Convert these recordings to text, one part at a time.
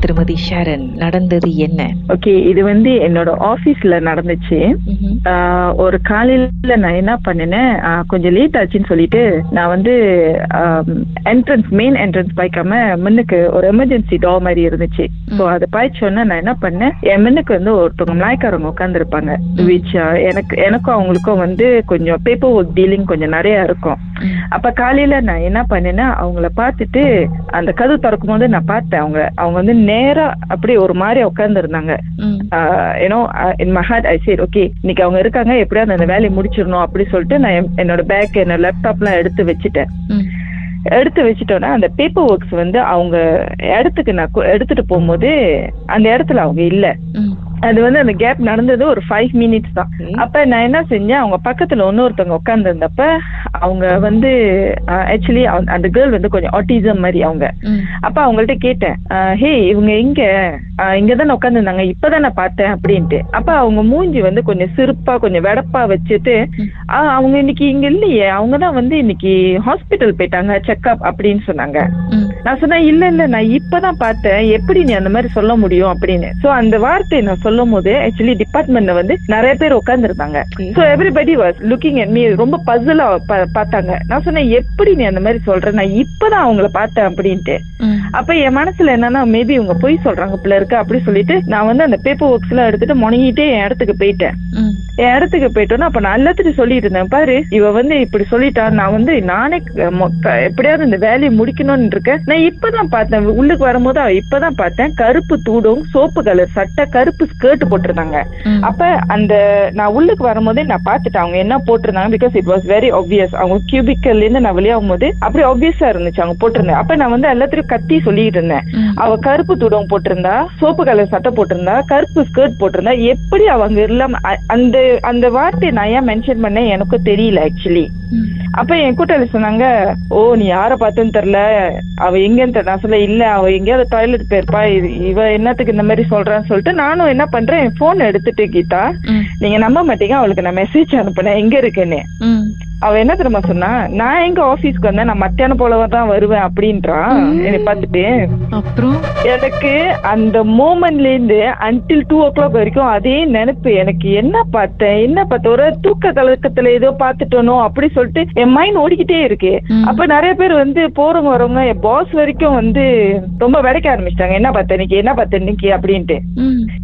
திருமதி ஷாரன் நடந்தது என்ன? ஓகே இது வந்து என்னோட ஆபீஸ்ல நடந்துச்சு. ஒரு காலையில நான் என்ன பண்ணினேன்? கொஞ்சம் லேட் ஆச்சுன்னு சொல்லிட்டு நான் வந்து என்ட்ரன்ஸ் மெயின் என்ட்ரன்ஸ் பாய்க்காம முன்னுக்கு ஒரு எமர்ஜென்சி டோ மாதிரி இருந்துச்சு. ஸோ அதை பாய்ச்சோன்னா நான் என்ன பண்ணேன்? என் முன்னுக்கு வந்து ஒருத்தவங்க மலாய்க்காரவங்க உட்காந்துருப்பாங்க விச் எனக்கு எனக்கும் அவங்களுக்கும் வந்து கொஞ்சம் பேப்பர் ஒர்க் டீலிங் கொஞ்சம் நிறைய இருக்கும். அப்ப காலையில நான் என்ன பண்ணேன்னா அவங்கள பார்த்துட்டு அந்த கதவு திறக்கும் போது நான் பார்த்தேன். அவங்க அவங்க வந்து நேரா அப்படியே ஒரு மாதிரி உட்கார்ந்து இருந்தாங்க ஏன்னோ ஐ சரி ஓகே இன்னைக்கு அவங்க இருக்காங்க. எப்படியாவது அந்த வேலையை முடிச்சிடணும் அப்படி சொல்லிட்டு நான் என்- என்னோட பேக் என்னோட லேப்டாப்லாம் எடுத்து வச்சுட்டேன். எடுத்து வச்சுட்டோன்னா அந்த பேப்பர் ஒர்க்ஸ் வந்து அவங்க இடத்துக்கு நான் எடுத்துட்டு போகும்போது அந்த இடத்துல அவங்க இல்ல. அது வந்து அந்த கேப் நடந்தது ஒரு ஃபைவ் மினிட்ஸ் தான். அப்ப நான் என்ன செஞ்சேன் அவங்க பக்கத்துல இன்னொருத்தவங்க உட்கார்ந்து இருந்தப்ப அவங்க வந்து ஆக்சுவலி அந்த கேர்ள் வந்து கொஞ்சம் ஆட்டிசம் மாதிரி அவங்க. அப்ப அவங்கள்ட்ட கேட்டேன் ஹே இவங்க எங்க? இங்க தானே உட்காந்துருந்தாங்க இப்பதான் நான் பார்த்தேன் அப்படின்ட்டு. அப்ப அவங்க மூஞ்சி வந்து கொஞ்சம் சிறுப்பா கொஞ்சம் வெடப்பா வச்சுட்டு "ஆ, அவங்க இன்னைக்கு இங்க இல்லையே அவங்க தான் வந்து இன்னைக்கு ஹாஸ்பிட்டல் போயிட்டாங்க செக்அப் அப்படின்னு சொன்னாங்க. நான் சொன்னேன் இல்ல இல்ல நான் இப்பதான் பார்த்தேன். எப்படி நீ அந்த மாதிரி சொல்ல முடியும்? அப்படின்னு. சோ அந்த வார்த்தையை நான் சொல்லும் போது ஆக்சுவலி டிபார்ட்மெண்ட்ல வந்து நிறைய பேர் உட்கார்ந்து இருந்தாங்க so everybody was looking at me. ரொம்ப பசிலா பார்த்தாங்க. நான் சொன்னேன் எப்படி நீ அந்த மாதிரி சொல்ற? நான் இப்பதான் அவங்கள பார்த்தேன் அப்படின்ட்டு. அப்ப என் மனசுல என்னன்னா மேபி இவங்க பொய் சொல்றாங்க பிள்ளை இருக்கு அப்படி சொல்லிட்டு நான் வந்து அந்த பேப்பர் ஒர்க்ஸ் எல்லாம் எடுத்துட்டு முணங்கிட்டே என் இடத்துக்கு போயிட்டேன். இடத்துக்கு போயிட்டோன்னா அப்ப நான் எல்லாத்துட்டும் சொல்லிட்டு இருந்தேன். பாரு இவ வந்து இப்படி சொல்லிட்டா நான் வந்து நானே எப்படியாவது இந்த வேலையை முடிக்கணும்னு இருக்கேன். நான் இப்பதான் பார்த்தேன் உள்ளுக்கு வரும்போது அவ இப்பதான் பார்த்தேன். கருப்பு தூடும் சோப்பு கலர் சட்டை கருப்பு ஸ்கர்ட் போட்டிருந்தாங்க. அப்ப அந்த நான் உள்ளுக்கு வரும்போதே நான் பார்த்துட்டேன். அவங்க என்ன போட்டிருந்தாங்க? Because it was very obvious அவங்க கியூபிக்கல்ல இருந்து நான் வெளியாகும் போது அப்படியே ஆப்வியஸா இருந்துச்சு அவங்க போட்டிருந்தேன். அப்ப நான் வந்து எல்லாத்தையும் கத்தி சொல்லிட்டு இருந்தேன். அவ கருப்பு துடம் போட்டிருந்தா சோப்பு கலர் சட்டை போட்டிருந்தா கருப்பு ஸ்கர்ட் போட்டிருந்தா எப்படி அவங்க இல்லாம அந்த அந்த வார்த்தையை நான் ஏன் மென்ஷன் பண்ணேன்? எனக்கும் தெரியல ஆக்சுவலி அப்ப என் கூட்டாளி சொன்னாங்க ஓ நீ யார பார்த்துன்னு தெரியல. அவ எங்கன்னு தெரியல நான் சொல்ல இல்ல அவ எங்கேயாவது டாய்லெட் போயிருப்பா. இவ என்னத்துக்கு இந்த மாதிரி சொல்றான்னு சொல்லிட்டு நானும் என்ன பண்றேன்? என் போன் எடுத்துட்டு கீதா நீங்க நம்ப மாட்டீங்க. அவளுக்கு நான் மெசேஜ் அனுப்புனேன். எங்க இருக்குன்னு? அவ என்ன தெரியுமா சொன்னா நான் எங்க ஆபீஸ்க்கு வந்தேன் நான் மத்தியானம் போலவா தான் வருவேன் அப்படின்றான் என்னை பார்த்துட்டு. அப்புறம்? எனக்கு அந்த மோமெண்ட்ல இருந்து அன்டில் டூ ஓ கிளாக் வரைக்கும் அதே நினைப்பு. எனக்கு என்ன பார்த்தேன் என்ன பார்த்தேன்? ஒரு தூக்க கலக்கத்துல ஏதோ பார்த்துட்டோனோ அப்படி சொல்லிட்டு என் மைண்ட் ஓடிக்கிட்டே இருக்கு. அப்ப நிறைய பேர் வந்து போறவங்க வரவங்க என் பாஸ் வரைக்கும் வந்து ரொம்ப விடைக்க ஆரம்பிச்சிட்டாங்க. என்ன பார்த்தேன் இன்னைக்கு? என்ன பார்த்தேன் இன்னைக்கு? அப்படின்ட்டு.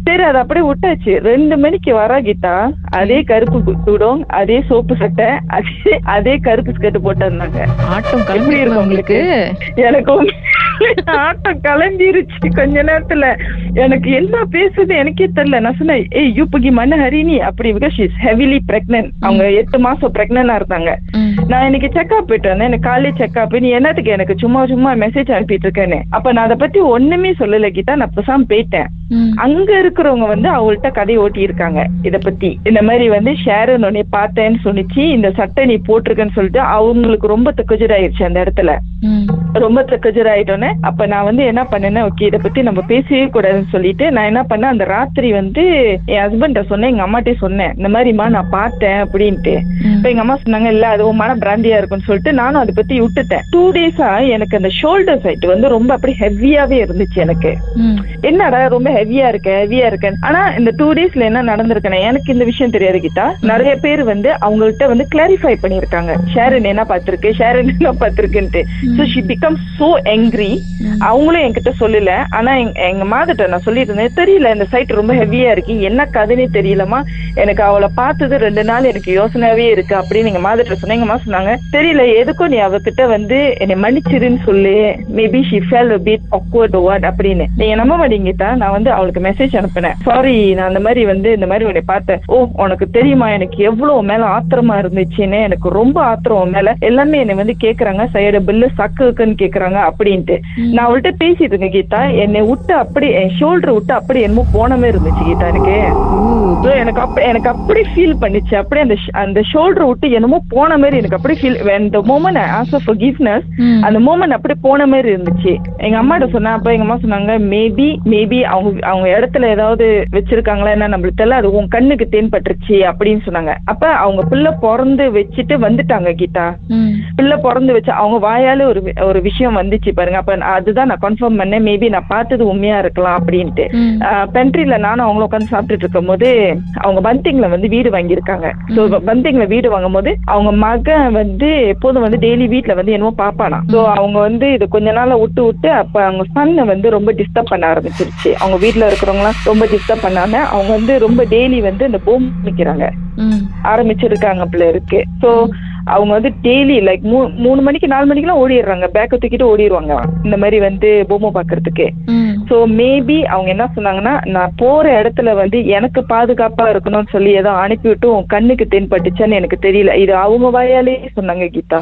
சரி அது அப்படியே விட்டாச்சு. ரெண்டு மணிக்கு வர கீதா. அதே கருப்பு தூடம் அதே சோப்பு சட்டை அதே அதே கருப்பு ஸ்கர்ட் போட்டு இருந்தாங்க ஆட்டம் கிளம்பி இருக்கு உங்களுக்கு? எனக்கு உண்மையிலே ஆட்டம் கலந்திருச்சு கொஞ்ச நேரத்துல. எனக்கு என்ன பேசுது எனக்கே தெரியல. நான் சொன்னேன் ஏய் யூப்புகி மண்ண ஹரிணி. அப்படி பிகாஸ் இஸ் ஹெவிலி பிரெக்னன்ட் அவங்க எட்டு மாசம் பிரெக்னன்டா இருந்தாங்க. நான் இன்னைக்கு செக்அப் போயிட்டு வந்தேன். எனக்கு காலையில செக்அப் நீ என்னத்துக்கு எனக்கு சும்மா சும்மா மெசேஜ் அனுப்பிட்டு இருக்கேன்னு அப்ப நான் அதை பத்தி ஒண்ணுமே சொல்லல கீதா. நான் பேசாம போயிட்டேன். அங்க இருக்கிறவங்க வந்து அவங்கள்ட்ட கதை ஓட்டி இருக்காங்க இத பத்தி. இந்த மாதிரி வந்து ஷேரன் உன்னை பார்த்தேன்னு சொன்னிச்சு இந்த சட்டை நீ போட்டிருக்கன்னு சொல்லிட்டு அவங்களுக்கு ரொம்ப தக்கஜர் ஆயிடுச்சு அந்த இடத்துல. ரொம்ப தக்கஜர் ஆயிட்டோன்னே அப்ப நான் வந்து என்ன பண்ணேன்னா ஓகே இத பத்தி நம்ம பேசவே கூடாதுன்னு சொல்லிட்டு நான் என்ன பண்ணேன் அந்த ராத்திரி வந்து என் ஹஸ்பண்ட சொன்னேன் எங்க அம்மாட்டே சொன்னேன் இந்த மாதிரிமா நான் பார்த்தேன் அப்படின்ட்டு. இப்ப எங்க அம்மா சொன்னாங்க இல்ல அது உன் மன பிராந்தியா இருக்கும்னு சொல்லிட்டு நானும் அதை பத்தி விட்டுட்டேன். டூ டேஸா எனக்கு அந்த ஷோல்டர் சைட் வந்து ரொம்ப அப்படி ஹெவியாவே இருந்துச்சு எனக்கு. என்னடா ரொம்ப ஹெவியா இருக்க ஹெவியா இருக்க ஆனா இந்த டூ டேஸ்ல என்ன நடந்திருக்குன்னா எனக்கு இந்த விஷயம் தெரியாது கிட்டா நிறைய பேர் வந்து அவங்கள்ட்ட வந்து கிளாரிஃபை பண்ணிருக்காங்க ஷேரன் என்ன பார்த்திருக்கு? ஷேரன் என்ன பார்த்திருக்குன்ட்டு. So she become so angry அவங்களும் என்கிட்ட சொல்லல. ஆனா எங்க- மாதட்ட நான் சொல்லிட்டு இருந்தேன் தெரியல இந்த சைட் ரொம்ப ஹெவியா இருக்கு. என்ன கதைனே தெரியலமா எனக்கு அவளை பார்த்தது ரெண்டு நாள் எனக்கு யோசனையாவே இருக்கு அப்படின்னு எங்க மாதட்ட சொன்னேன். எங்க அம்மா சொன்னாங்க தெரியல எதுக்கும் நீ அவகிட்ட வந்து என்னை மன்னிச்சிருன்னு சொல்லு. Maybe she felt bit awkward what அப்படின்னு. நீங்க நம்ப மாட்டீங்கட்டா நான் வந்து அவளுக்கு மெசேஜ் அனுப்பினேன். சாரி நான் அந்த மாதிரி வந்து இந்த மாதிரி உன்னை பார்த்தேன். ஓ உனக்கு தெரியுமா? எனக்கு எவ்வளவு மேல ஆத்திரமா இருந்துச்சுன்னு. எனக்கு ரொம்ப ஆத்திரம் மேல. எல்லாமே என்னை வந்து கேக்குறாங்க. சைடு பில்லு சக்குன்னு கேக்குறாங்க அப்படின்ட்டு. நான் அவள்கிட்ட பேசிட்டு இருக்கேன் கீதா. என்னை விட்டு அப்படி என் ஷோல்டர் விட்டு அப்படி என்னமோ போன மாதிரி இருந்துச்சு கீதா எனக்கு. எனக்கு அப்படி எனக்கு அப்படி ஃபீல் பண்ணிச்சு. அப்படியே அந்த அந்த ஷோல்டர் விட்டு என்னமோ போன மாதிரி எனக்கு அப்படி ஃபீல் அந்த மோமெண்ட் ஆஸ் ஆஃப் forgiveness அந்த மோமெண்ட் அப்படி போன மாதிரி இருந்துச்சு. எங்க அம்மாட்ட சொன்னேன் அப்ப எங்க அம்மா சொன்னாங்க மேபி மேபி அவங்க அவங்க இடத்துல ஏதாவது வச்சிருக்காங்களா என்ன? நம்மளுக்கு தெரியல. அது உன் கண்ணுக்கு தேன்பட்டுருச்சு அப்படின்னு சொன்னாங்க. அப்ப அவங்க பிள்ளை பிறந்து வச்சுட்டு வந்துட்டாங்க கீதா. பிள்ளை பிறந்து வச்சு அவங்க வாயால ஒரு ஒரு விஷயம் வந்துச்சு பாருங்க. அப்ப அதுதான் நான் கன்ஃபார்ம் பண்ணேன். மேபி நான் பார்த்தது உண்மையா இருக்கலாம் அப்படின்ட்டு. பென்ட்ரில நானும் அவங்களும் உட்காந்து சாப்பிட்டுட்டு இருக்கும் போது அவங்க பந்திங்ல வந்து வீடு வாங்கியிருக்காங்க. ஸோ பந்திங்ல வீடு வாங்கும் போது அவங்க மகன் வந்து எப்போதும் வந்து டெய்லி வீட்ல வந்து என்னமோ பாப்பானா. ஸோ அவங்க வந்து இது கொஞ்ச நாளா விட்டு விட்டு அப்ப அவங்க சன்னை வந்து ரொம்ப டிஸ்டர்ப் பண்ண ஆரம்பிச்சிருச்சு. அவங்க வீட்ல இருக்கிறவங்களாம் ரொம்ப டிஸ்டர்ப் பண்ணாம அவங்க வந்து ரொம்ப டெய்லி வந்து இந்த போம் நிக்கிறாங்க. ஆரம்பிச்சிருக்காங்க போல இருக்கு ஸோ அவங்க வந்து டெய்லி லைக் மூணு மணிக்கு நாலு மணிக்கெல்லாம் ஓடிடுறாங்க. பேக்கை தூக்கிட்டு ஓடிடுவாங்க. இந்த மாதிரி வந்து பொம்மை பார்க்கறதுக்கு ஸோ மேபி அவங்க என்ன சொன்னாங்கன்னா நான் போற இடத்துல வந்து எனக்கு பாதுகாப்பா இருக்கணும்னு சொல்லி ஏதோ அனுப்பிவிட்டு உன் கண்ணுக்கு தென்பட்டுச்சான்னு எனக்கு தெரியல. இது அவங்க வாயாலே சொன்னாங்க கீதா.